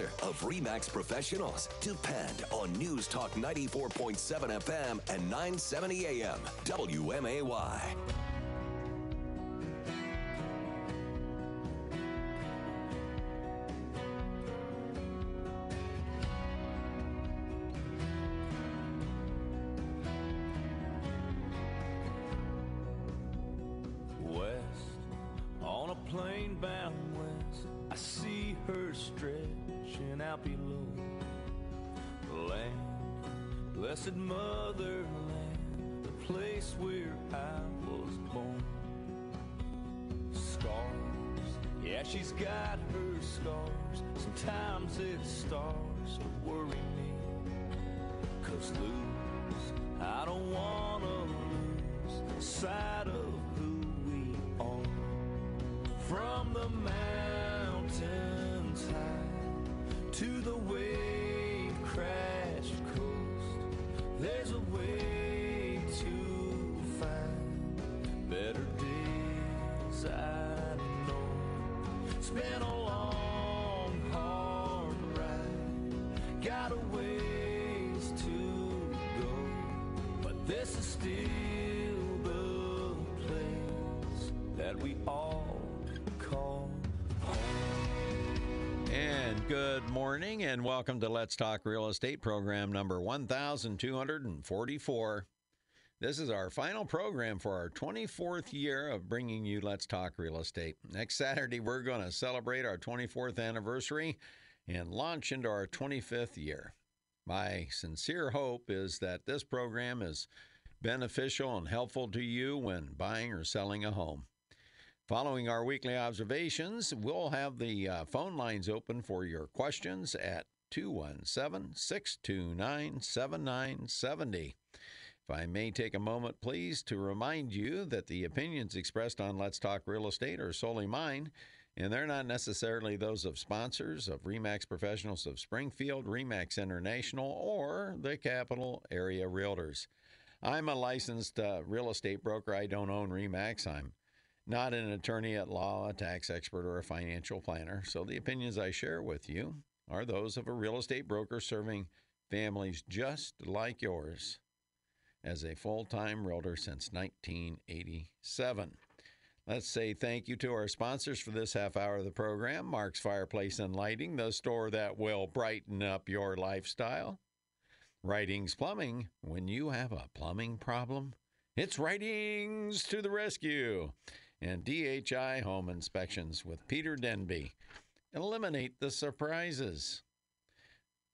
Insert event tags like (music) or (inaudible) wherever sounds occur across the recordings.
sponsor of REMAX Professionals. Depend on News Talk 94.7 FM and 970 AM. WMAY. Good morning, and welcome to Let's Talk Real Estate program number 1244. This is our final program for our 24th year of bringing you Let's Talk Real Estate. Next Saturday, we're going to celebrate our 24th anniversary and launch into our 25th year. My sincere hope is that this program is beneficial and helpful to you when buying or selling a home. Following our weekly observations, we'll have the uh, phone lines open for your questions at 217 629 7970. If I may take a moment, please, to remind you that the opinions expressed on Let's Talk Real Estate are solely mine, and they're not necessarily those of sponsors of REMAX Professionals of Springfield, REMAX International, or the Capital Area Realtors. I'm a licensed uh, real estate broker. I don't own REMAX. I'm not an attorney at law, a tax expert, or a financial planner. So the opinions I share with you are those of a real estate broker serving families just like yours as a full time realtor since 1987. Let's say thank you to our sponsors for this half hour of the program Mark's Fireplace and Lighting, the store that will brighten up your lifestyle. Writings Plumbing, when you have a plumbing problem, it's Writings to the rescue. And DHI Home Inspections with Peter Denby. Eliminate the surprises.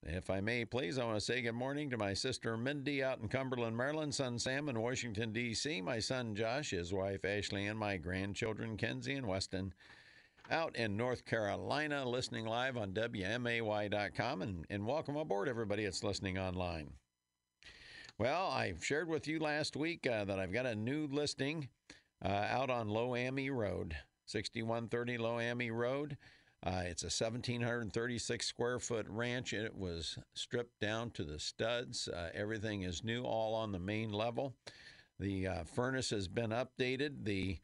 If I may, please, I want to say good morning to my sister Mindy out in Cumberland, Maryland, son Sam in Washington, D.C., my son Josh, his wife Ashley, and my grandchildren Kenzie and Weston out in North Carolina, listening live on WMAY.com. And, and welcome aboard, everybody that's listening online. Well, I shared with you last week uh, that I've got a new listing uh, out on Loami Road, 6130 Loami Road. Uh, it's a 1,736 square foot ranch. It was stripped down to the studs. Uh, everything is new, all on the main level. The uh, furnace has been updated. The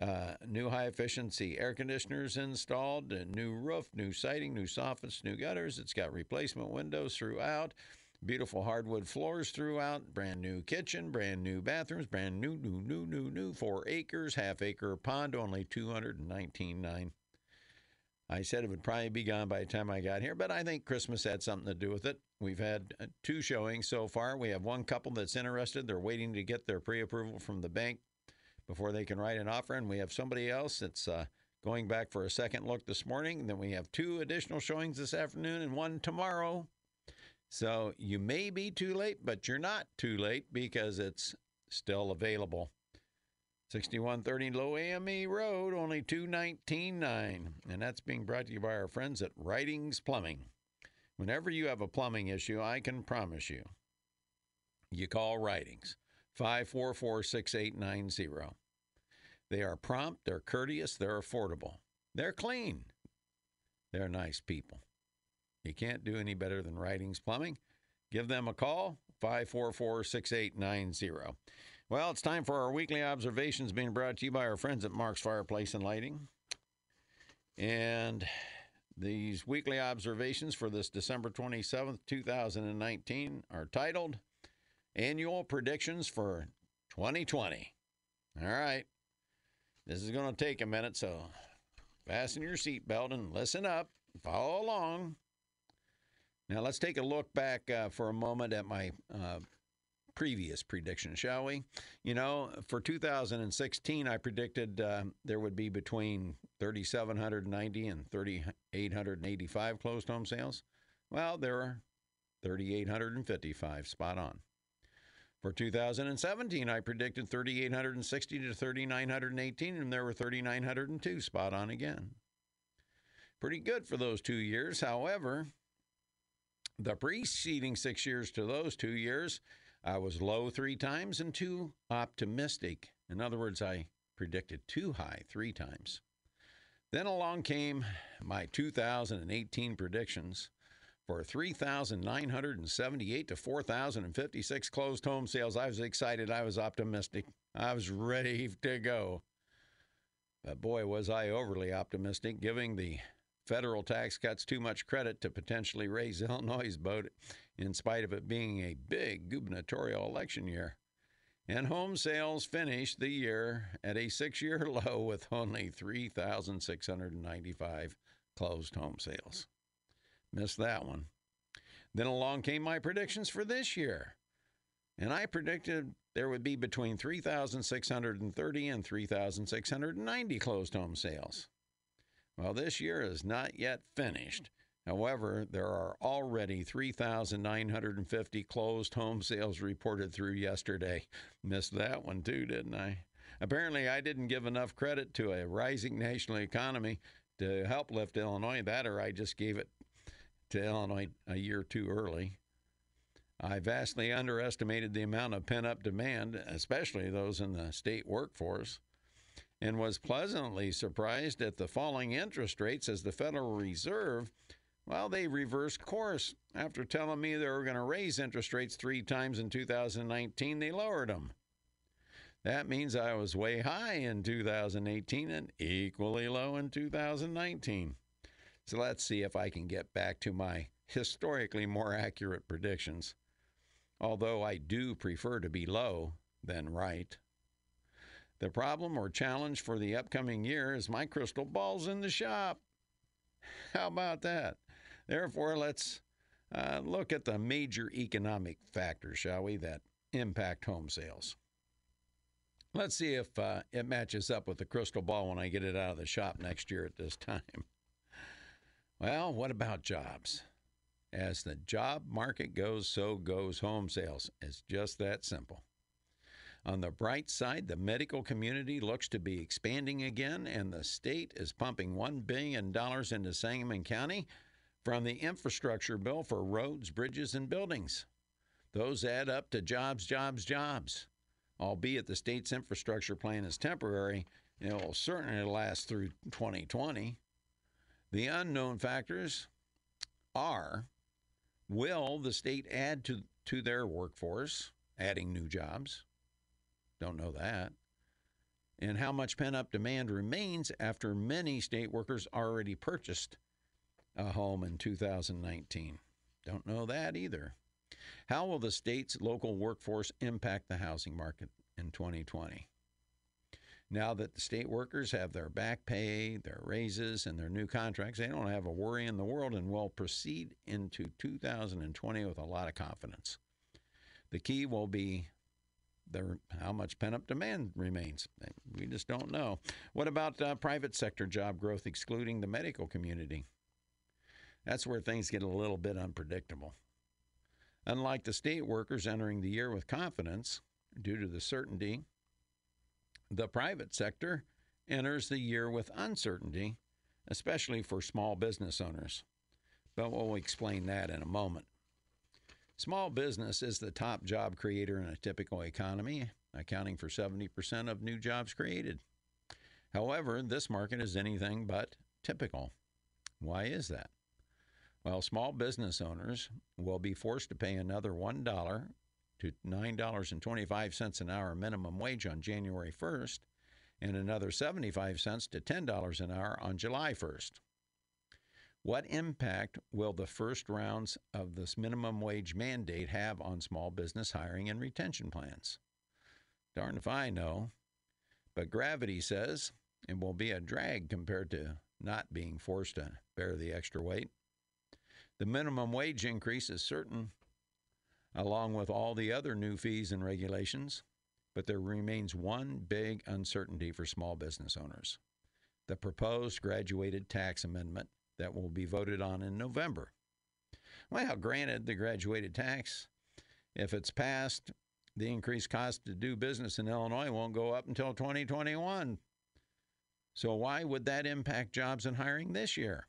uh, new high efficiency air conditioners installed, new roof, new siding, new soffits, new gutters. It's got replacement windows throughout. Beautiful hardwood floors throughout, brand new kitchen, brand new bathrooms, brand new, new, new, new, new. Four acres, half acre pond, only 219.9. I said it would probably be gone by the time I got here, but I think Christmas had something to do with it. We've had uh, two showings so far. We have one couple that's interested. They're waiting to get their pre approval from the bank before they can write an offer. And we have somebody else that's uh, going back for a second look this morning. And then we have two additional showings this afternoon and one tomorrow. So you may be too late, but you're not too late because it's still available. 6130 Loami Road, only 2199. And that's being brought to you by our friends at Writings Plumbing. Whenever you have a plumbing issue, I can promise you, you call Writings 544 6890. They are prompt, they're courteous, they're affordable, they're clean, they're nice people. You can't do any better than Writings Plumbing. Give them a call 544 6890. Well, it's time for our weekly observations being brought to you by our friends at Mark's Fireplace and Lighting. And These weekly observations for this December 27th, 2019 are titled Annual Predictions for 2020. All right. This is going to take a minute, so fasten your seatbelt and listen up. Follow along. Now, let's take a look back uh, for a moment at my uh, previous prediction, shall we? You know, for 2016, I predicted uh, there would be between 3,790 and 3,885 closed home sales. Well, there are 3,855, spot on. For 2017, I predicted 3,860 to 3,918, and there were 3,902, spot on again. Pretty good for those two years. However, the preceding six years to those two years, I was low three times and too optimistic. In other words, I predicted too high three times. Then along came my 2018 predictions for 3,978 to 4,056 closed home sales. I was excited. I was optimistic. I was ready to go. But boy, was I overly optimistic, giving the federal tax cuts too much credit to potentially raise (laughs) Illinois' boat in spite of it being a big gubernatorial election year. And home sales finished the year at a six year (laughs) low with only 3,695 closed home sales. Missed that one. Then along came my predictions for this year. And I predicted there would be between 3,630 and 3,690 closed home sales. Well, this year is not yet finished. However, there are already 3,950 closed home sales reported through yesterday. Missed that one too, didn't I? Apparently, I didn't give enough credit to a rising national economy to help lift Illinois. That, or I just gave it to Illinois a year too early. I vastly underestimated the amount of pent up demand, especially those in the state workforce, and was pleasantly surprised at the falling interest rates as the Federal Reserve, well, they reversed course. After telling me they were going to raise interest rates three times in 2019, they lowered them. That means I was way high in 2018 and equally low in 2019. So let's see if I can get back to my historically more accurate predictions. Although I do prefer to be low than right. The problem or challenge for the upcoming year is my crystal ball's in the shop. How about that? Therefore, let's uh, look at the major economic factors, shall we, that impact home sales. Let's see if uh, it matches up with the crystal ball when I get it out of the shop next year at this (laughs) time. Well, what about jobs? As the job market goes, so goes home sales. It's just that simple. On the bright side, the medical community looks to be expanding again, and the state is pumping $1 billion into Sangamon County from the infrastructure bill for roads, bridges, and buildings. Those add up to jobs, jobs, jobs. Albeit the state's infrastructure plan is temporary, it will certainly last through 2020. The unknown factors are will the state add to, to their workforce, adding new jobs? Don't know that. And how much pent up demand remains after many state workers already purchased a home in 2019? Don't know that either. How will the state's local workforce impact the housing market in 2020? Now that the state workers have their back pay, their raises, and their new contracts, they don't have a worry in the world and will proceed into 2020 with a lot of confidence. The key will be the, how much pent up demand remains. We just don't know. What about uh, private sector job growth, excluding the medical community? That's where things get a little bit unpredictable. Unlike the state workers entering the year with confidence, due to the certainty the private sector enters the year with uncertainty, especially for small business owners. But we'll explain that in a moment. Small business is the top job creator in a typical economy, accounting for 70% of new jobs created. However, this market is anything but typical. Why is that? Well, small business owners will be forced to pay another $1 to $9.25 an hour minimum wage on January 1st and another 75 cents to $10 an hour on July 1st. What impact will the first rounds of this minimum wage mandate have on small business hiring and retention plans? Darn if I know. But gravity says it will be a drag compared to not being forced to bear the extra weight. The minimum wage increase is certain, along with all the other new fees and regulations, but there remains one big uncertainty for small business owners the proposed graduated tax amendment that will be voted on in November. Well, granted, the graduated tax, if it's passed, the increased cost to do business in Illinois won't go up until 2021. So, why would that impact jobs and hiring this year?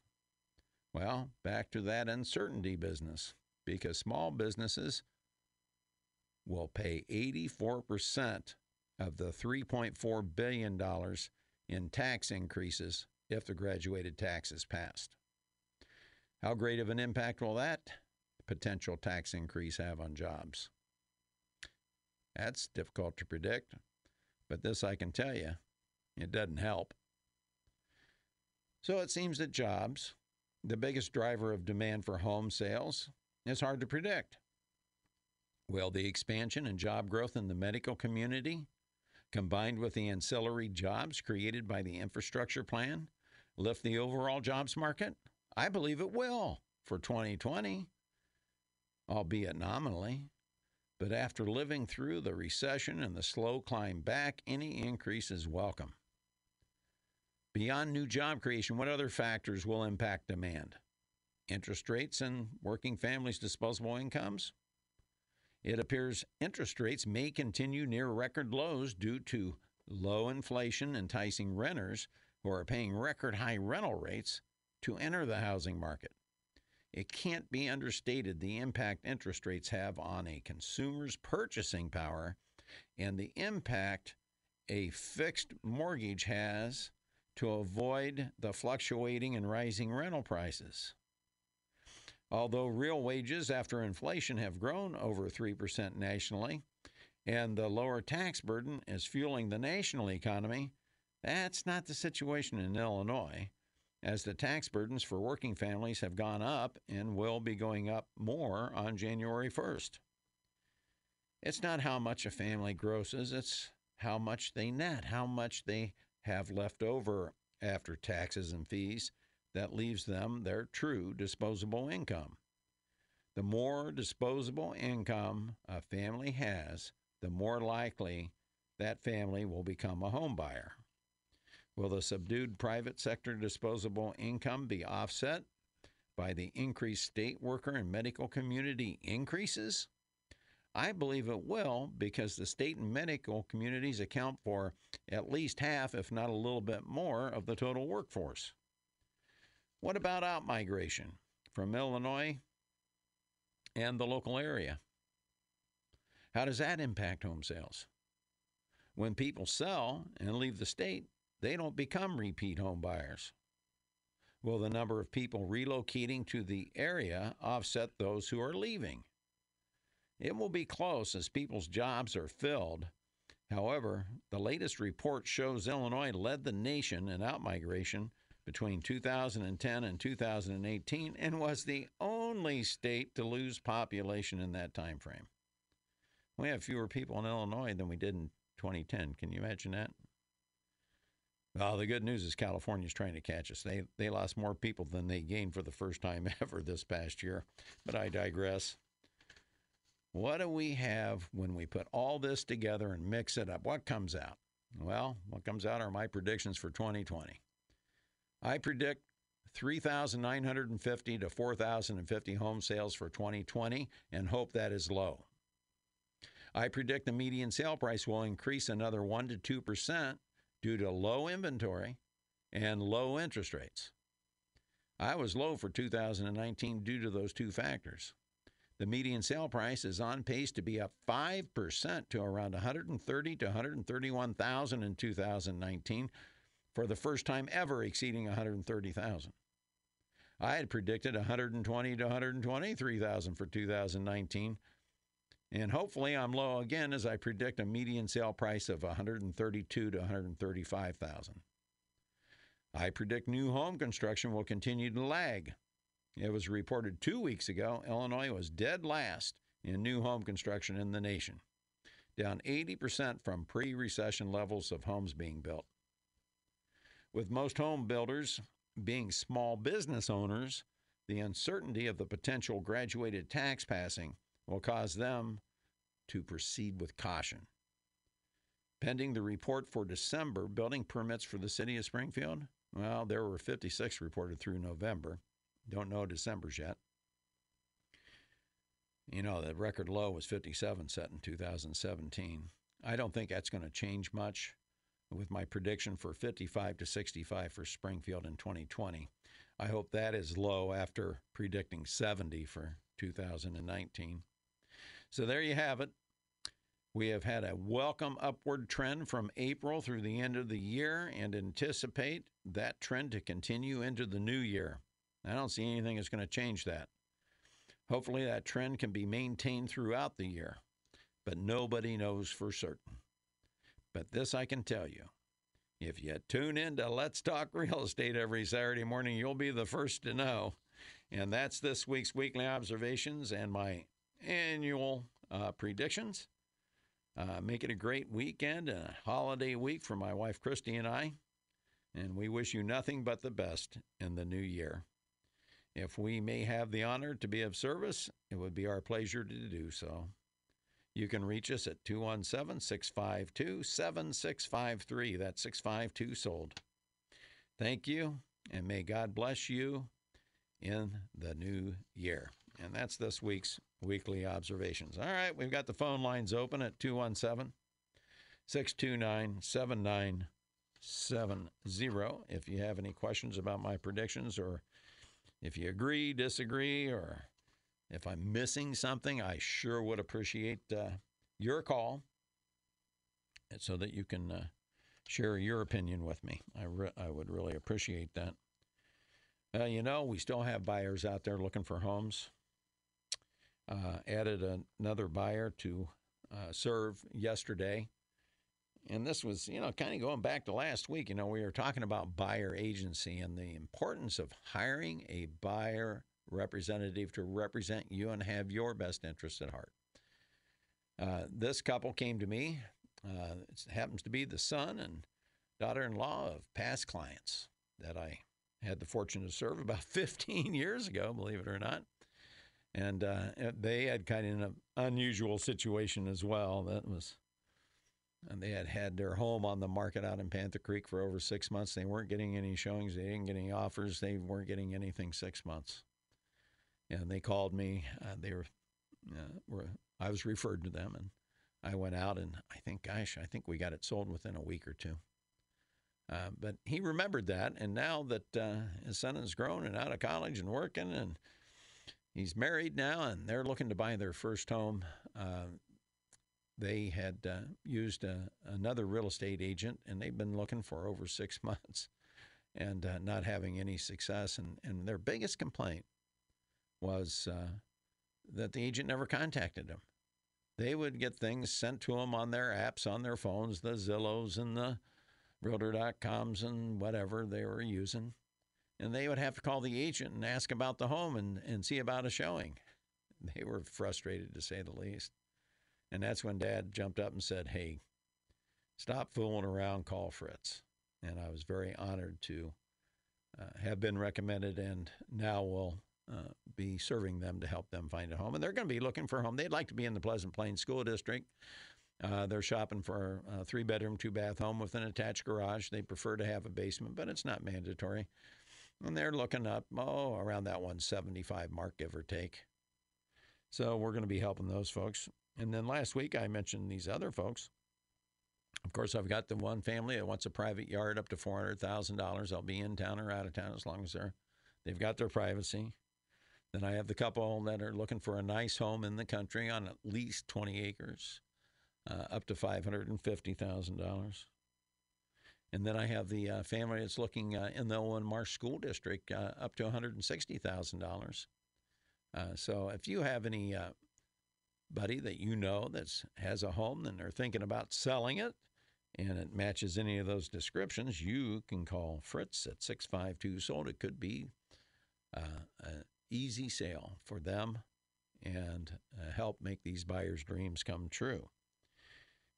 Well, back to that uncertainty business, because small businesses will pay 84% of the $3.4 billion in tax increases if the graduated tax is passed. How great of an impact will that potential tax increase have on jobs? That's difficult to predict, but this I can tell you it doesn't help. So it seems that jobs, the biggest driver of demand for home sales, is hard to predict. Will the expansion and job growth in the medical community, combined with the ancillary jobs created by the infrastructure plan, lift the overall jobs market? I believe it will for 2020, albeit nominally. But after living through the recession and the slow climb back, any increase is welcome. Beyond new job creation, what other factors will impact demand? Interest rates and working families' disposable incomes? It appears interest rates may continue near record lows due to low inflation enticing renters who are paying record high rental rates to enter the housing market. It can't be understated the impact interest rates have on a consumer's purchasing power and the impact a fixed mortgage has to avoid the fluctuating and rising rental prices. Although real wages after inflation have grown over 3% nationally, and the lower tax burden is fueling the national economy, that's not the situation in Illinois as the tax burdens for working families have gone up and will be going up more on January 1st. It's not how much a family grosses, it's how much they net, how much they have left over after taxes and fees that leaves them their true disposable income. The more disposable income a family has, the more likely that family will become a home buyer. Will the subdued private sector disposable income be offset by the increased state worker and medical community increases? I believe it will because the state and medical communities account for at least half, if not a little bit more, of the total workforce. What about outmigration from Illinois and the local area? How does that impact home sales? When people sell and leave the state, they don't become repeat home buyers. Will the number of people relocating to the area offset those who are leaving? It will be close as people's jobs are filled. However, the latest report shows Illinois led the nation in outmigration between 2010 and 2018 and was the only state to lose population in that time frame. We have fewer people in Illinois than we did in 2010. Can you imagine that? Well, the good news is California's trying to catch us. They they lost more people than they gained for the first time (laughs) ever this past year. But I digress. What do we have when we put all this together and mix it up? What comes out? Well, what comes out are my predictions for 2020. I predict 3,950 to 4,050 home sales for 2020 and hope that is low. I predict the median sale price will increase another 1 to 2% due to low inventory and low interest rates. I was low for 2019 due to those two factors. The median sale price is on pace to be up 5% to around 130 to 131,000 in 2019 for the first time ever exceeding 130,000. I had predicted 120 to 123,000 for 2019 and hopefully I'm low again as I predict a median sale price of 132 to 135,000. I predict new home construction will continue to lag. It was reported two weeks ago Illinois was dead last in new home construction in the nation, down 80% from pre recession levels of homes being built. With most home builders being small business owners, the uncertainty of the potential graduated tax passing will cause them to proceed with caution. Pending the report for December, building permits for the city of Springfield, well, there were 56 reported through November. Don't know December's yet. You know, the record low was 57 set in 2017. I don't think that's going to change much with my prediction for 55 to 65 for Springfield in 2020. I hope that is low after predicting 70 for 2019. So there you have it. We have had a welcome upward trend from April through the end of the year and anticipate that trend to continue into the new year. I don't see anything that's going to change that. Hopefully, that trend can be maintained throughout the year, but nobody knows for certain. But this I can tell you if you tune in to Let's Talk Real Estate every Saturday morning, you'll be the first to know. And that's this week's weekly observations and my annual uh, predictions. Uh, make it a great weekend and a holiday week for my wife Christy and I. And we wish you nothing but the best in the new year. If we may have the honor to be of service, it would be our pleasure to do so. You can reach us at 217 652 7653. That's 652 sold. Thank you, and may God bless you in the new year. And that's this week's weekly observations. All right, we've got the phone lines open at 217 629 7970. If you have any questions about my predictions, or if you agree, disagree, or if I'm missing something, I sure would appreciate uh, your call so that you can uh, share your opinion with me. I, re- I would really appreciate that. Uh, you know, we still have buyers out there looking for homes uh, added another buyer to uh, serve yesterday. And this was, you know, kind of going back to last week. You know, we were talking about buyer agency and the importance of hiring a buyer representative to represent you and have your best interests at heart. Uh, this couple came to me. Uh, it happens to be the son and daughter in law of past clients that I had the fortune to serve about (laughs) 15 years ago, believe it or not and uh, they had kind of an unusual situation as well. That was, and they had had their home on the market out in Panther Creek for over six months. They weren't getting any showings. They didn't get any offers. They weren't getting anything six months. And they called me. Uh, they were, uh, were, I was referred to them, and I went out and I think, gosh, I think we got it sold within a week or two. Uh, but he remembered that, and now that uh, his son has grown and out of college and working, and he's married now, and they're looking to buy their first home. Uh, they had uh, used a, uh, another real estate agent, and they've been looking for over six (laughs) months and uh, not having any success. And, and their biggest complaint was uh, that the agent never contacted them. They would get things sent to them on their apps, on their phones, the Zillows and the Realtor.coms and whatever they were using and they would have to call the agent and ask about the home and, and see about a showing. (laughs) They were frustrated to say the least. And that's when dad jumped up and said, Hey, stop fooling around, call Fritz. And I was very honored to uh, have been recommended and now will uh, be serving them to help them find a home. And they're going to be looking for a home. They'd like to be in the Pleasant Plains School District. Uh, they're shopping for a three bedroom, two bath home with an attached garage. They prefer to have a basement, but it's not mandatory. And they're looking up, oh, around that 175 mark, give or take. So we're going to be helping those folks. And then last week I mentioned these other folks. Of course, I've got the one family that wants a private yard up to $400,000. I'll be in town or out of town as long as they're, they've got their privacy. Then I have the couple that are looking for a nice home in the country on at least 20 acres, uh, up to $550,000. And then I have the uh, family that's looking uh, in the Owen Marsh School District uh, up to $160,000. Uh, so if you have any uh, buddy that you know that has a home and they're thinking about selling it, and it matches any of those descriptions, you can call Fritz at 652 sold. It could be uh, an easy sale for them and help make these buyers' dreams come true.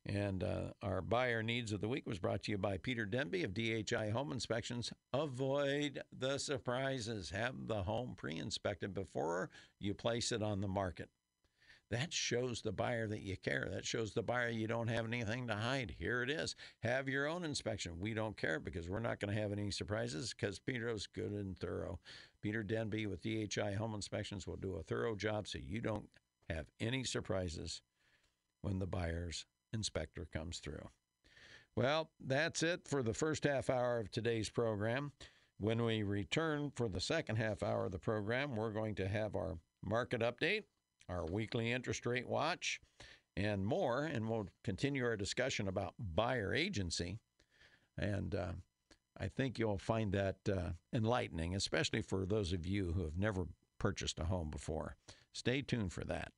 And uh, our buyer needs of the week was brought to you by Peter Denby of DHI Home Inspections. Avoid the surprises. Have the home pre inspected before you place it on the market. That shows the buyer that you care. That shows the buyer you don't have anything to hide. Here it is. Have your own inspection. We don't care because we're not going to have any surprises because Peter's good and thorough. Peter Denby with DHI Home Inspections will do a thorough job so you don't have any surprises when the buyer's inspector comes through. Well, that's it for the first half hour of today's program. When we return for the second half hour of the program, we're going to have our market update, our weekly interest rate watch, and more. And we'll continue our discussion about buyer agency. And uh, I think you'll find that uh, enlightening, especially for those of you who have never purchased a home before. Stay tuned for that.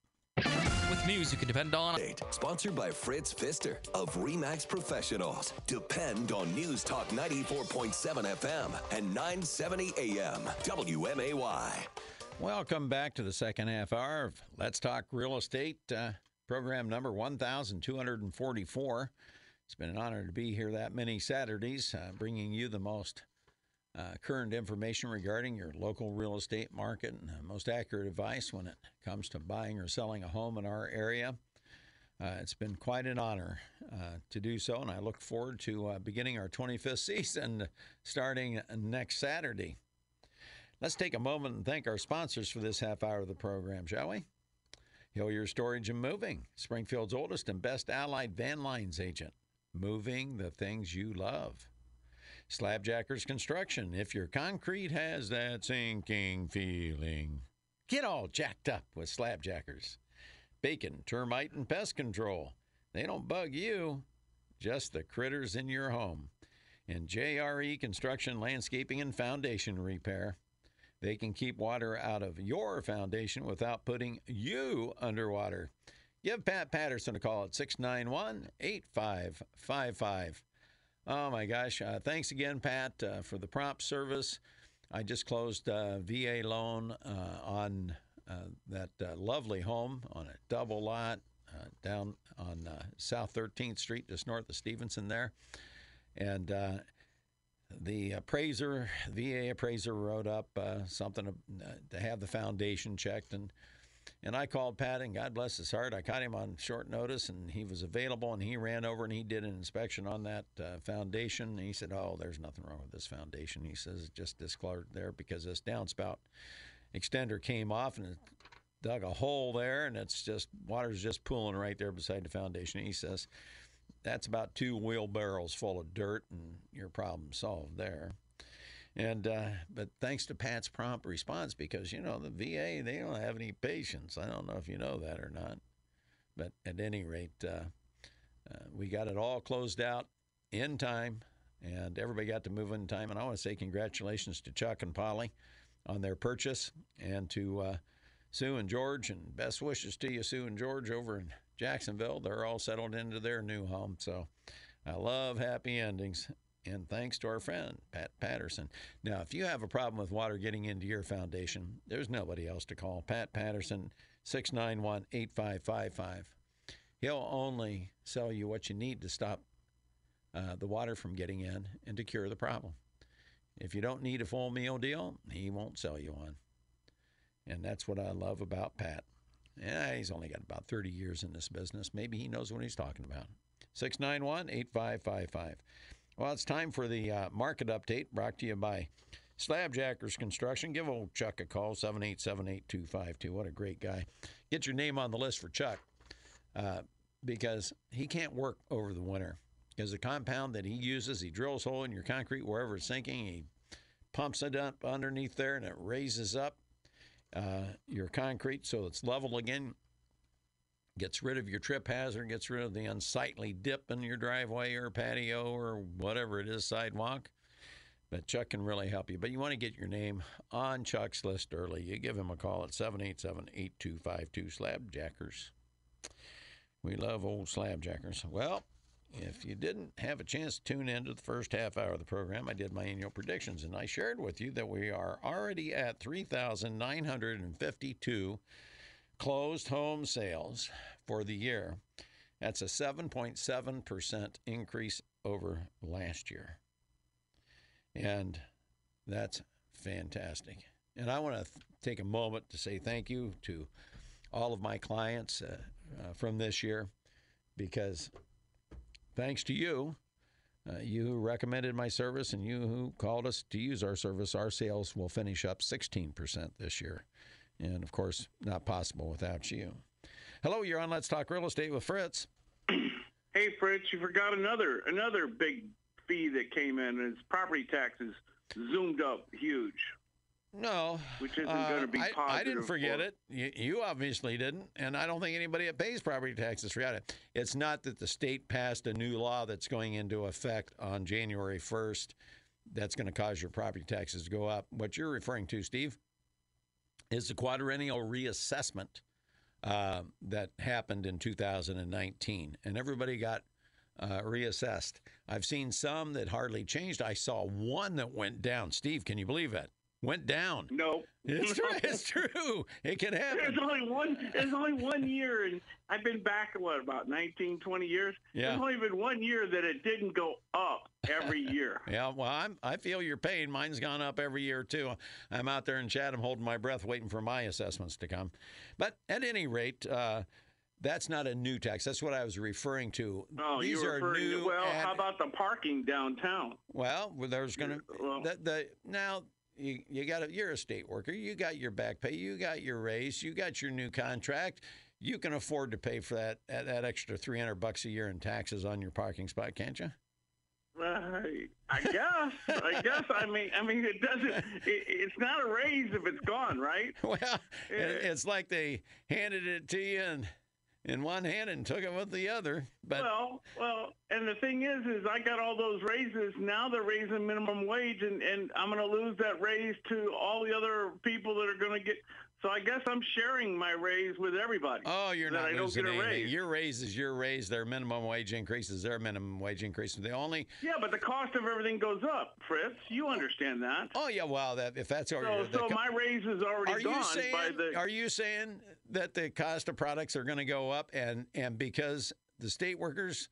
With news you can depend on. Sponsored by Fritz Pfister of Remax Professionals. Depend on News Talk 94.7 FM and 970 AM. WMAY. Welcome back to the second half hour of Let's Talk Real Estate, uh, program number 1244. It's been an honor to be here that many Saturdays, uh, bringing you the most uh, current information regarding your local real estate market and the most accurate advice when it comes to buying or selling a home in our area. Uh, it's been quite an honor uh, to do so, and I look forward to uh, beginning our 25th (laughs) season starting next Saturday. Let's take a moment and thank our sponsors for this half hour of the program, shall we? Hillier Storage and Moving, Springfield's oldest and best allied van lines agent, moving the things you love. Slabjackers Construction. If your concrete has that sinking feeling, get all jacked up with Slabjackers. Bacon, termite, and pest control. They don't bug you, just the critters in your home. And JRE Construction, Landscaping, and Foundation Repair. They can keep water out of your foundation without putting you underwater. Give Pat Patterson a call at 691 8555. Oh my gosh. Uh, thanks again, Pat, uh, for the prompt service. I just closed a VA loan uh, on uh, that uh, lovely home on a double lot uh, down on South 13th Street, just north of Stevenson there. And the appraiser, VA appraiser, wrote up something to have the foundation checked. And and I called Pat, and God bless his heart, I caught him on short notice, and he was available, and he ran over and he did an inspection on that uh, foundation. And he said, "Oh, there's nothing wrong with this foundation." He says, "Just discolored there because this downspout extender came off and it dug a hole there, and it's just water's just pooling right there beside the foundation." he says, "That's about two wheelbarrows full of dirt, and your problem solved there." And uh, but thanks to Pat's prompt response, because you know the VA they don't have any patience. I don't know if you know that or not, but at any rate, uh, uh, we got it all closed out in time, and everybody got to move in time. And I want to say congratulations to Chuck and Polly on their purchase, and to uh, Sue and George, and best wishes to you, Sue and George, over in Jacksonville. They're all settled into their new home, so. I love happy endings, and thanks to our friend Pat Patterson. Now, if you have a problem with water getting into your foundation, there's nobody else to call. Pat Patterson, 691 8555. He'll only sell you what you need to stop uh, the water from getting in and to cure the problem. If you don't need a full meal deal, he won't sell you one. And that's what I love about Pat. Yeah, he's only got about 30 years in this business. Maybe he knows what he's talking about. 691 8555. Well, it's time for the uh, market update brought to you by Slabjackers Construction. Give old Chuck a call, 787 8252. What a great guy. Get your name on the list for Chuck uh, because he can't work over the winter. Because the compound that he uses, he drills a hole in your concrete wherever it's sinking, he pumps it up underneath there, and it raises up uh, your concrete so it's level again gets rid of your trip hazard, gets rid of the unsightly dip in your driveway or patio or whatever it is, sidewalk. But Chuck can really help you. But you want to get your name on Chuck's list early. You give him a call at 787 8252 Slabjackers. We love old Slabjackers. Well, if you didn't have a chance to tune into the first half hour of the program, I did my annual predictions and I shared with you that we are already at 3,952 closed home sales for the year. That's a 7.7% increase over last year. And that's fantastic. And I want to th- take a moment to say thank you to all of my clients uh, uh, from this year because thanks to you, uh, you who recommended my service and you who called us to use our service, our sales will finish up 16% this year. And of course, not possible without you. Hello, you're on Let's Talk Real Estate with Fritz. (clears throat) Hey Fritz, you forgot another another big fee that came in. It's property taxes zoomed up huge. No, Which isn't uh, gonna be I, I didn't forget for- it. You, you obviously didn't, and I don't think anybody that pays property taxes forgot it. It's not that the state passed a new law that's going into effect on January first. That's going to cause your property taxes to go up. What you're referring to, Steve, is the quadrennial reassessment uh, that happened in 2019, and everybody got uh, reassessed. I've seen some that hardly changed. I saw one that went down. Steve, can you believe that? Went down. No, It's (laughs) true. It's true. It can happen. There's only one. There's only one year, and I've been back what about 19, 20 years. Yeah. There's only been one year that it didn't go up every (laughs) year. Yeah, well, I'm, I feel your pain. Mine's gone up every year, too. I'm out there in Chatham holding my breath, waiting for my assessments to come. But at any rate, uh, that's not a new tax. That's what I was referring to. Oh, These you were are referring new. to, well, ad- how about the parking downtown? well, well, there's going to Well- the, the now you you got a, you're a state worker. You got your back pay. You got your raise. You got your new contract. You can afford to pay for that that, that extra 300 bucks a year in taxes on your parking spot, can't you? Uh, I guess. I guess. I mean, I mean, it doesn't. It, it's not a raise if it's gone, right? (laughs) Well, it, it's like they handed it to you in, in one hand and took it with the other. But well, well, and the thing is, is I got all those raises. Now they're raising minimum wage, and and I'm going to lose that raise to all the other people that are going to get. So I guess I'm sharing my raise with everybody. oh, you're not I don't losing get a anything. raise. Your raise is your raise. Their minimum wage increase is their minimum wage increase. The only Yeah, but the cost of everything goes up, Fritz. You oh. understand that. oh yeah, well that if that's all So, so co- my raise is already are gone you saying by the. are you saying that the cost of products are going to go up and and because the state workers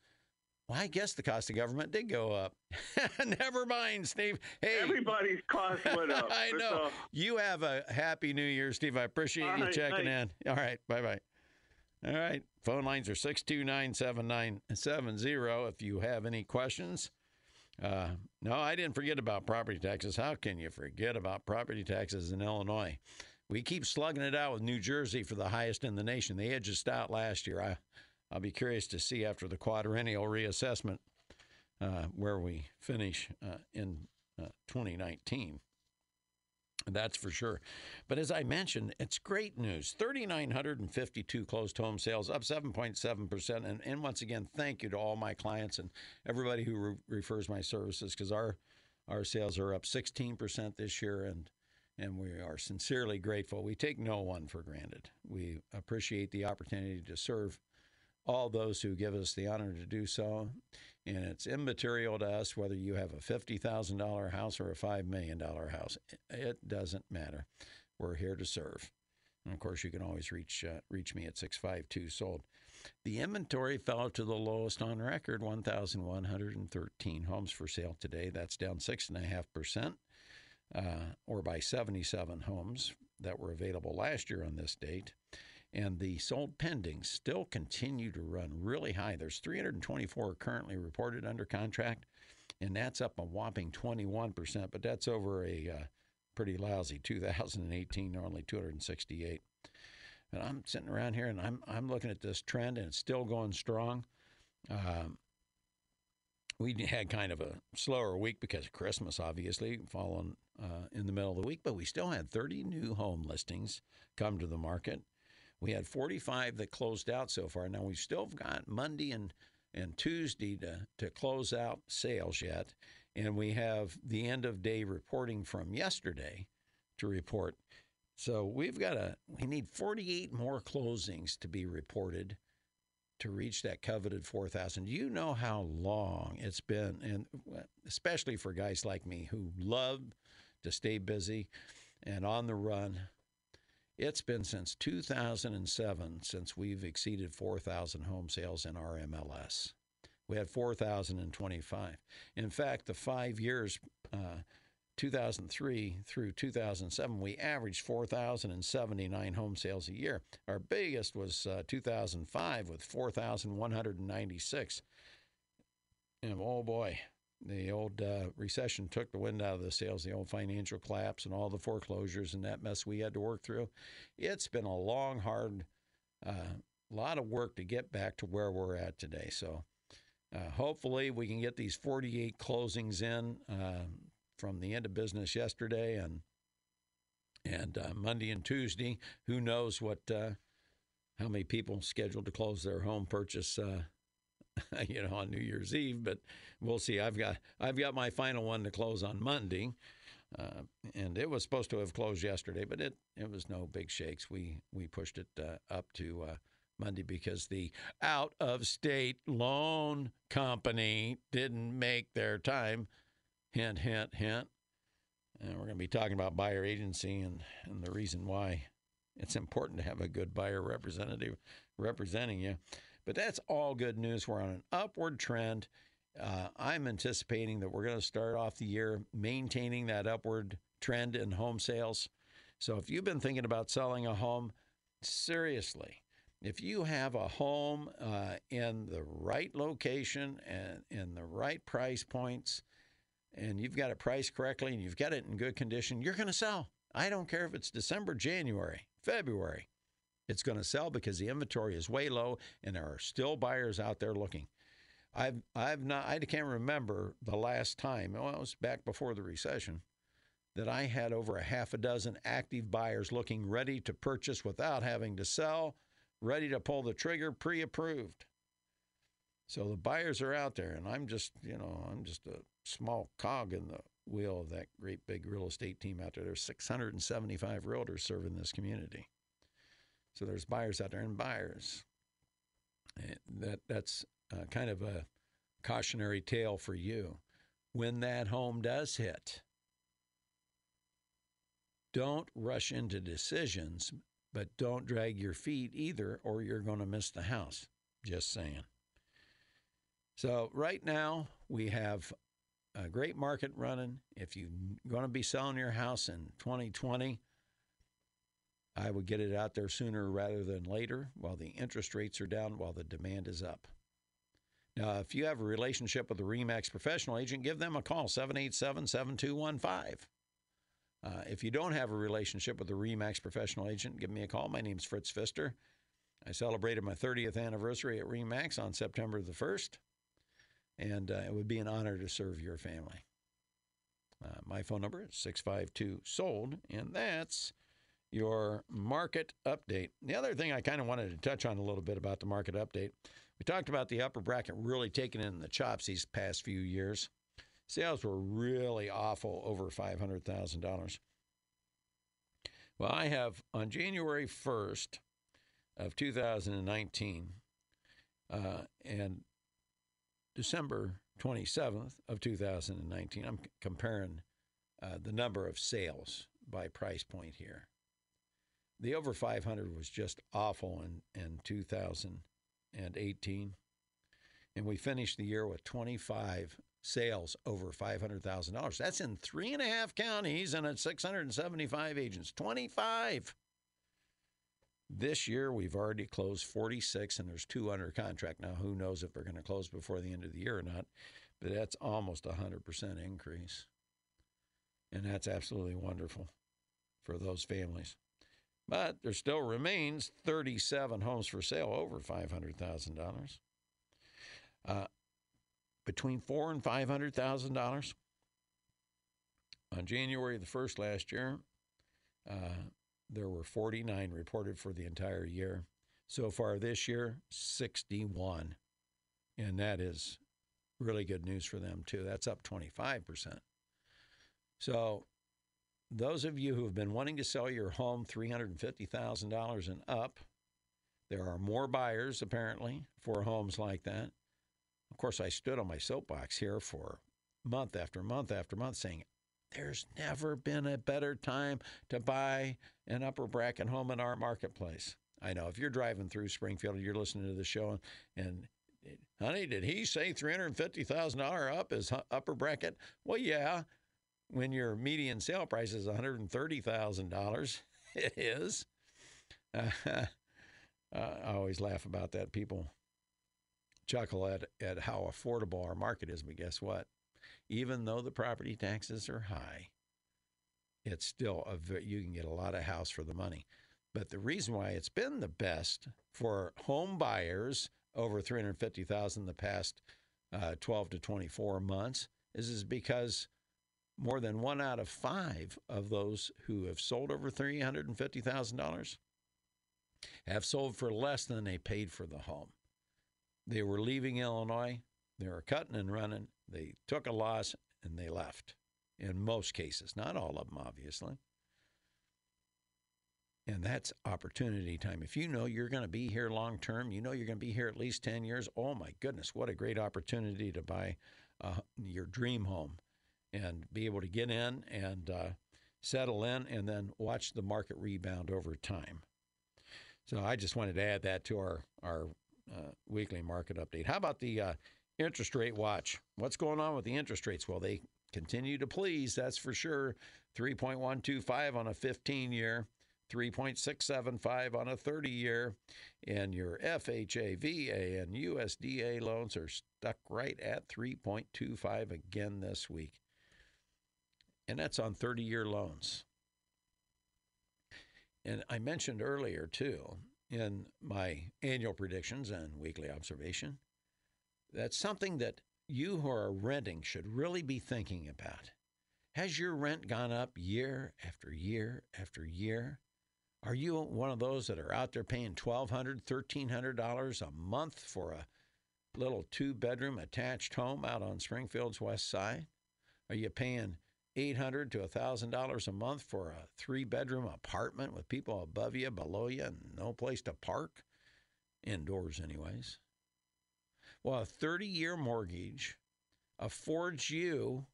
well, I guess the cost of government did go up. (laughs) Never mind, Steve. Hey, Everybody's cost went up. (laughs) I know. So, You have a happy new year, Steve. I appreciate All you right, checking thanks. in. All right. Bye bye. All right. Phone lines are 629 7970 if you have any questions. Uh, no, I didn't forget about property taxes. How can you forget about property taxes in Illinois? We keep slugging it out with New Jersey for the highest in the nation. They edged us out last year. I, I'll be curious to see after the quadrennial reassessment uh, where we finish uh, in uh, 2019. That's for sure. But as I mentioned, it's great news. 3,952 closed home sales, up 7.7%. And, and once again, thank you to all my clients and everybody who re- refers my services because our, our sales are up 16% this year. And, and we are sincerely grateful. We take no one for granted. We appreciate the opportunity to serve all those who give us the honor to do so. And it's immaterial to us whether you have a $50,000 house or a $5 million house. It doesn't matter. We're here to serve. And of course, you can always reach uh, reach me at 652 sold. The inventory fell to the lowest on record 1,113 homes for sale today. That's down 6.5%, uh, or by 77 homes that were available last year on this date and the sold pendings still continue to run really high. There's 324 currently reported under contract, and that's up a whopping 21%, but that's over a uh, pretty lousy 2018, only 268. And I'm sitting around here and I'm I'm looking at this trend, and it's still going strong. Um, we had kind of a slower week because of Christmas, obviously, falling uh, in the middle of the week, but we still had 30 new home listings come to the market. We had 45 that closed out so far. Now we've still got Monday and, and Tuesday to, to close out sales yet. And we have the end of day reporting from yesterday to report. So we've got a, we need 48 more closings to be reported to reach that coveted 4,000. You know how long it's been, and especially for guys like me who love to stay busy and on the run. It's been since 2007 since we've exceeded 4,000 home sales in our MLS. We had 4,025. In fact, the five years, uh, 2003 through 2007, we averaged 4,079 home sales a year. Our biggest was uh, 2005 with 4,196. And oh boy, the old uh, recession took the wind out of the sails, the old financial collapse, and all the foreclosures and that mess we had to work through. It's been a long, hard, uh, lot of work to get back to where we're at today. So uh, hopefully we can get these 48 closings in uh, from the end of business yesterday and and uh, Monday and Tuesday. Who knows what uh, how many people scheduled to close their home purchase (laughs) you know, on New Year's Eve, but we'll see. I've got I've got my final one to close on Monday, uh, and it was supposed to have closed yesterday, but it it was no big shakes. We we pushed it uh, up to uh, Monday because the out of state loan company didn't make their time. Hint, hint, hint. And we're going to be talking about buyer agency and, and the reason why it's important to have a good buyer representative representing you. But that's all good news. We're on an upward trend. Uh, I'm anticipating that we're going to start off the year maintaining that upward trend in home sales. So if you've been thinking about selling a home, seriously, if you have a home uh, in the right location and in the right price points, and you've got it priced correctly and you've got it in good condition, you're going to sell. I don't care if it's December, January, February. It's going to sell because the inventory is way low and there are still buyers out there looking. I've I've not I can't remember the last time. Oh, well, it was back before the recession that I had over a half a dozen active buyers looking ready to purchase without having to sell, ready to pull the trigger, pre-approved. So the buyers are out there, and I'm just you know I'm just a small cog in the wheel of that great big real estate team out there. There's 675 realtors serving this community. So there's buyers out there and buyers. And that that's uh, kind of a cautionary tale for you. When that home does hit, don't rush into decisions, but don't drag your feet either, or you're going to miss the house. Just saying. So, right now, we have a great market running. If you're going to be selling your house in 2020, I would get it out there sooner rather than later while the interest rates are down, while the demand is up. Now, if you have a relationship with a REMAX professional agent, give them a call, 787 7215. Uh, if you don't have a relationship with a REMAX professional agent, give me a call. My name's Fritz Pfister. I celebrated my 30th anniversary at REMAX on September the 1st, and uh, it would be an honor to serve your family. Uh, my phone number is 652 SOLD, and that's your market update. The other thing I kind of wanted to touch on a little bit about the market update, we talked about the upper bracket really taking in the chops these past few years. Sales were really awful over $500,000. Well, I have on January 1st of 2019 uh, and December 27th of 2019, I'm comparing uh, the number of sales by price point here the over 500 was just awful in, in 2018. And we finished the year with 25 sales over $500,000. That's in three and a half counties and at 675 agents. 25. This year, we've already closed 46, and there's two under contract. Now, who knows if they're going to close before the end of the year or not, but that's almost a 100% increase. And that's absolutely wonderful for those families. But there still remains 37 homes for sale over $500,000. Uh, between four and $500,000. On January the 1st last year, uh, there were 49 reported for the entire year. So far this year, 61. And that is really good news for them, too. That's up 25%. So those of you who have been wanting to sell your home $350,000 and up, There are more buyers, apparently, for homes like that. Of course, I stood on my soapbox here for month after month after month saying, there's never been a better time to buy an upper bracket home in our marketplace. I know if you're driving through Springfield, you're listening to the show, and, and honey, did he say $350,000 up is upper bracket? Well, yeah. When your median sale price is $130,000, (laughs) it is. (laughs) Uh, I always laugh about that. People chuckle at, at how affordable our market is, but guess what? Even though the property taxes are high, it's still a you can get a lot of house for the money. But the reason why it's been the best for home buyers over 350,000 the past uh, 12 to 24 months is is because more than one out of five of those who have sold over $350,000 have sold for less than they paid for the home. They were leaving Illinois, they were cutting and running, they took a loss, and they left. In most cases, not all of them, obviously. And that's opportunity time. If you know you're going to be here long term, you know you're going to be here at least 10 years, oh my goodness, what a great opportunity to buy uh, your dream home and be able to get in and uh, settle in and then watch the market rebound over time. So I just wanted to add that to our our uh, weekly market update. How about the uh, interest rate watch? What's going on with the interest rates? Well, they continue to please, that's for sure. 3.125 on a 15 year, 3.675 on a 30 year, and your FHA, VA, and USDA loans are stuck right at 3.25 again this week. And that's on 30 year loans. And I mentioned earlier, too, in my annual predictions and weekly observation, that's something that you who are renting should really be thinking about. Has your rent gone up year after year after year? Are you one of those that are out there paying $1,200, $1,300 a month for a little two bedroom attached home out on Springfield's west side? Are you paying 800 to $1,000 a month for a three bedroom apartment with people above you, below you, and no place to park, indoors, anyways. Well, a 30 year mortgage affords you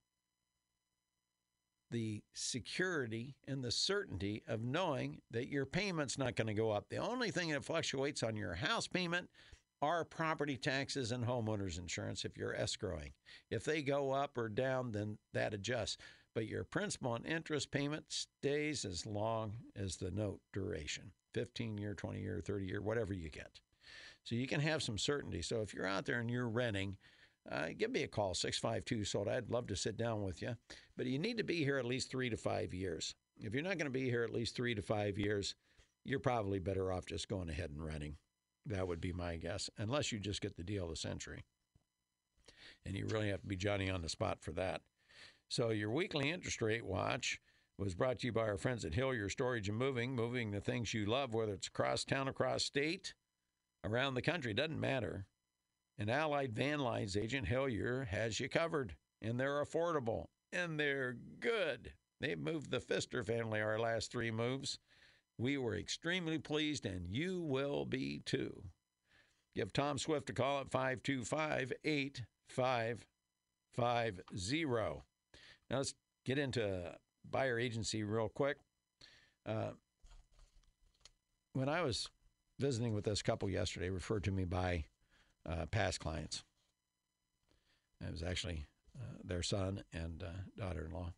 the security and the certainty of knowing that your payment's not going to go up. The only thing that fluctuates on your house payment are property taxes and homeowners insurance if you're escrowing. If they go up or down, then that adjusts but your principal and interest payment stays as long as the note duration 15 year, 20 year, 30 year, whatever you get. So you can have some certainty. So if you're out there and you're renting, uh, give me a call, 652 SOLD. I'd love to sit down with you. But you need to be here at least three to five years. If you're not going to be here at least three to five years, you're probably better off just going ahead and renting. That would be my guess, unless you just get the deal of the century. And you really have to be Johnny on the spot for that. So your weekly interest rate watch was brought to you by our friends at Hillier Storage and Moving, moving the things you love, whether it's across town, across state, around the country, doesn't matter. An Allied Van Lines agent, Hillier, has you covered, and they're affordable, and they're good. They've moved the Pfister family our last three moves. We were extremely pleased, and you will be too. Give Tom Swift a call at 525 8550. Now let's get into buyer agency real quick. Uh, when I was visiting with this couple yesterday, referred to me by uh, past clients. It was actually uh, their son and uh, daughter-in-law.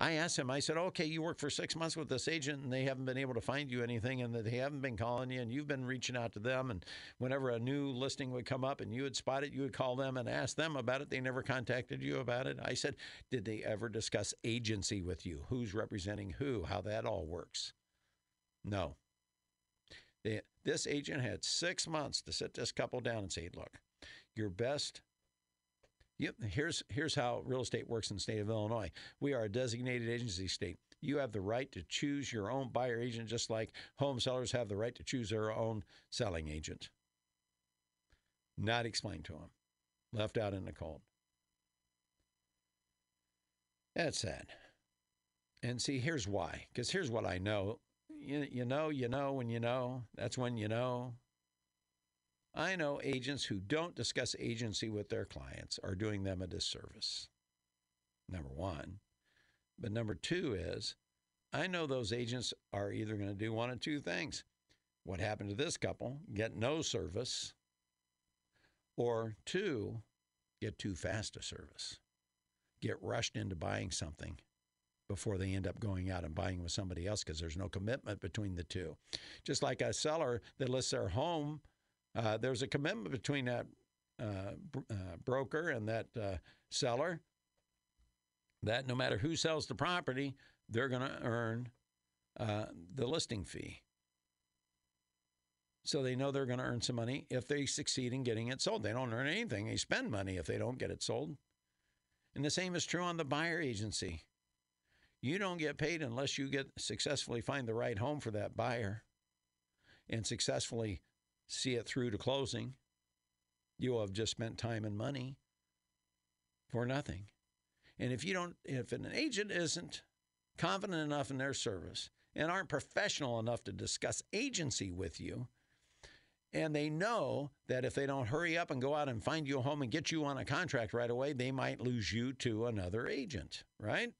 I asked him, I said, okay, you work for six months with this agent and they haven't been able to find you anything and that they haven't been calling you and you've been reaching out to them. And whenever a new listing would come up and you would spot it, you would call them and ask them about it. They never contacted you about it. I said, did they ever discuss agency with you? Who's representing who? How that all works? No. This agent had six months to sit this couple down and say, look, your best Yep. Here's here's how real estate works in the state of Illinois. We are a designated agency state. You have the right to choose your own buyer agent, just like home sellers have the right to choose their own selling agent. Not explained to them. Left out in the cold. That's sad. And see, here's why. Because here's what I know. You, you know, you know when you know. That's when you know. I know agents who don't discuss agency with their clients are doing them a disservice. Number one. But number two is, I know those agents are either going to do one of two things. What happened to this couple? Get no service. Or two, get too fast a service. Get rushed into buying something before they end up going out and buying with somebody else because there's no commitment between the two. Just like a seller that lists their home, uh, there's a commitment between that uh, uh, broker and that uh, seller that no matter who sells the property, they're going to earn uh, the listing fee. So they know they're going to earn some money if they succeed in getting it sold. They don't earn anything, they spend money if they don't get it sold. And the same is true on the buyer agency. You don't get paid unless you get successfully find the right home for that buyer and successfully see it through to closing. You will have just spent time and money for nothing. And if you don't if an agent isn't confident enough in their service and aren't professional enough to discuss agency with you, and they know that if they don't hurry up and go out and find you a home and get you on a contract right away, they might lose you to another agent, right?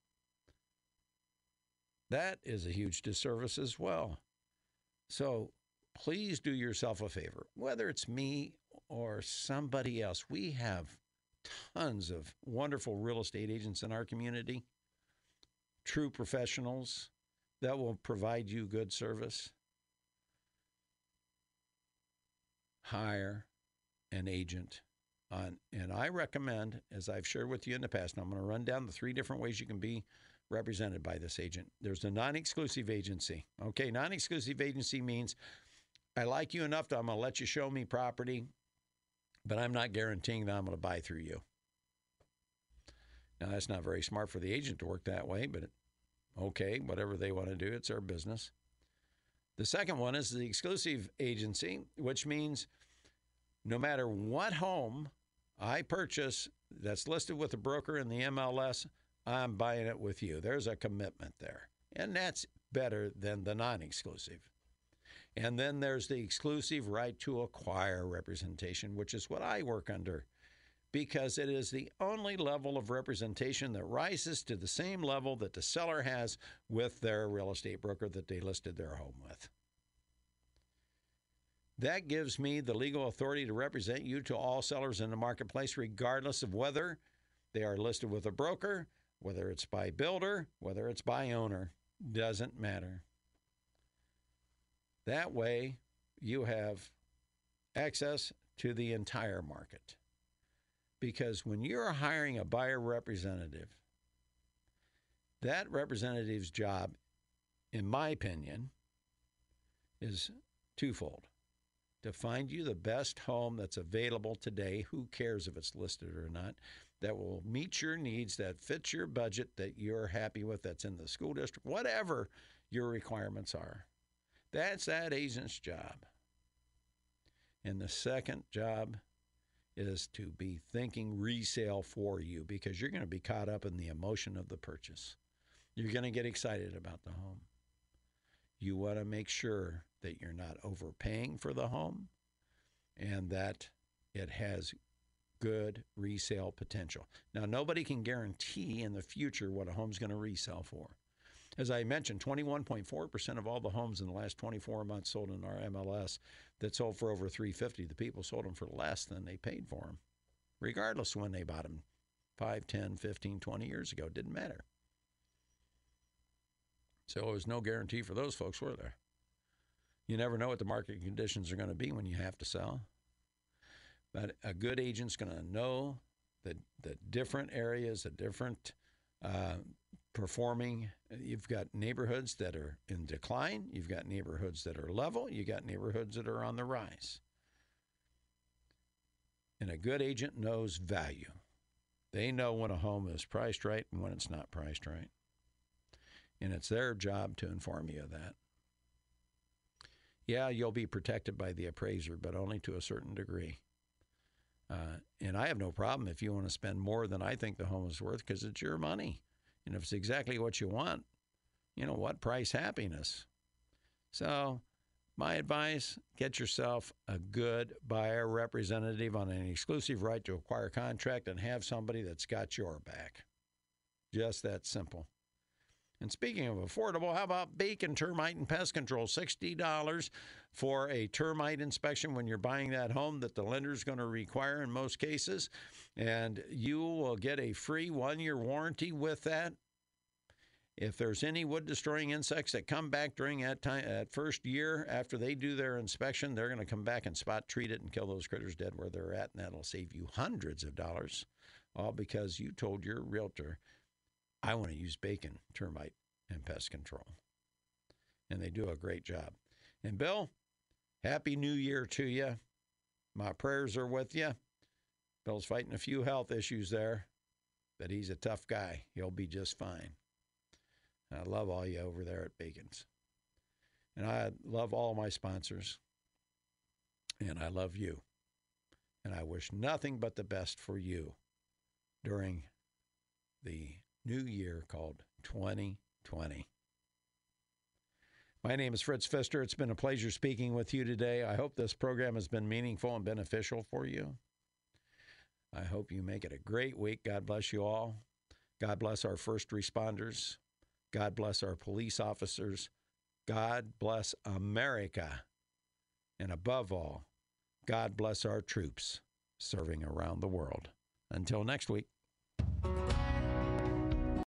That is a huge disservice as well. So please do yourself a favor, whether it's me or somebody else. We have tons of wonderful real estate agents in our community, true professionals that will provide you good service. Hire an agent on, and I recommend, as I've shared with you in the past, and I'm going to run down the three different ways you can be represented by this agent. There's a non exclusive agency. Okay, non exclusive agency means I like you enough that I'm going to let you show me property, but I'm not guaranteeing that I'm going to buy through you. Now, that's not very smart for the agent to work that way, but okay, whatever they want to do, it's their business. The second one is the exclusive agency, which means no matter what home I purchase that's listed with a broker in the MLS, I'm buying it with you. There's a commitment there. And that's better than the non exclusive. And then there's the exclusive right to acquire representation, which is what I work under because it is the only level of representation that rises to the same level that the seller has with their real estate broker that they listed their home with. That gives me the legal authority to represent you to all sellers in the marketplace, regardless of whether they are listed with a broker, whether it's by builder, whether it's by owner. Doesn't matter. That way, you have access to the entire market. Because when you're hiring a buyer representative, that representative's job, in my opinion, is twofold to find you the best home that's available today. Who cares if it's listed or not? That will meet your needs, that fits your budget, that you're happy with, that's in the school district, whatever your requirements are. That's that agent's job. And the second job is to be thinking resale for you because you're going to be caught up in the emotion of the purchase. You're going to get excited about the home. You want to make sure that you're not overpaying for the home and that it has good resale potential. Now, nobody can guarantee in the future what a home's going to resell for. As I mentioned, 21.4% of all the homes in the last 24 months sold in our MLS that sold for over 350, the people sold them for less than they paid for them, regardless when they bought them 5, 10, 15, 20 years ago. Didn't matter. So there was no guarantee for those folks, were there? You never know what the market conditions are going to be when you have to sell. But a good agent's going to know the, the different areas, the different uh, performing. You've got neighborhoods that are in decline, you've got neighborhoods that are level, you got neighborhoods that are on the rise. And a good agent knows value. They know when a home is priced right and when it's not priced right. And it's their job to inform you of that. Yeah, you'll be protected by the appraiser, but only to a certain degree. Uh, and I have no problem if you want to spend more than I think the home is worth because it's your money. And if it's exactly what you want, you know, what price happiness? So My advice get yourself a good buyer representative on an exclusive right to acquire contract and have somebody that's got your back. Just that simple. And speaking of affordable, how about Bacon Termite and Pest Control? $60 for a termite inspection when you're buying that home that the lender's going to require in most cases. And you will get a free one year warranty with that. If there's any wood destroying insects that come back during that time, that first year after they do their inspection, they're going to come back and spot treat it and kill those critters dead where they're at, and that'll save you hundreds of dollars, all because you told your realtor, "I want to use bacon, termite, and pest control," and they do a great job. And Bill, happy New Year to you. My prayers are with you. Bill's fighting a few health issues there, but he's a tough guy. He'll be just fine. And I love all you over there at Bacon's. And I love all my sponsors. And I love you. And I wish nothing but the best for you during the new year called 2020. My name is Fritz Pfister. It's been a pleasure speaking with you today. I hope this program has been meaningful and beneficial for you. I hope you make it a great week. God bless you all. God bless our first responders. God bless our police officers. God bless America. And above all, God bless our troops serving around the world. Until next week.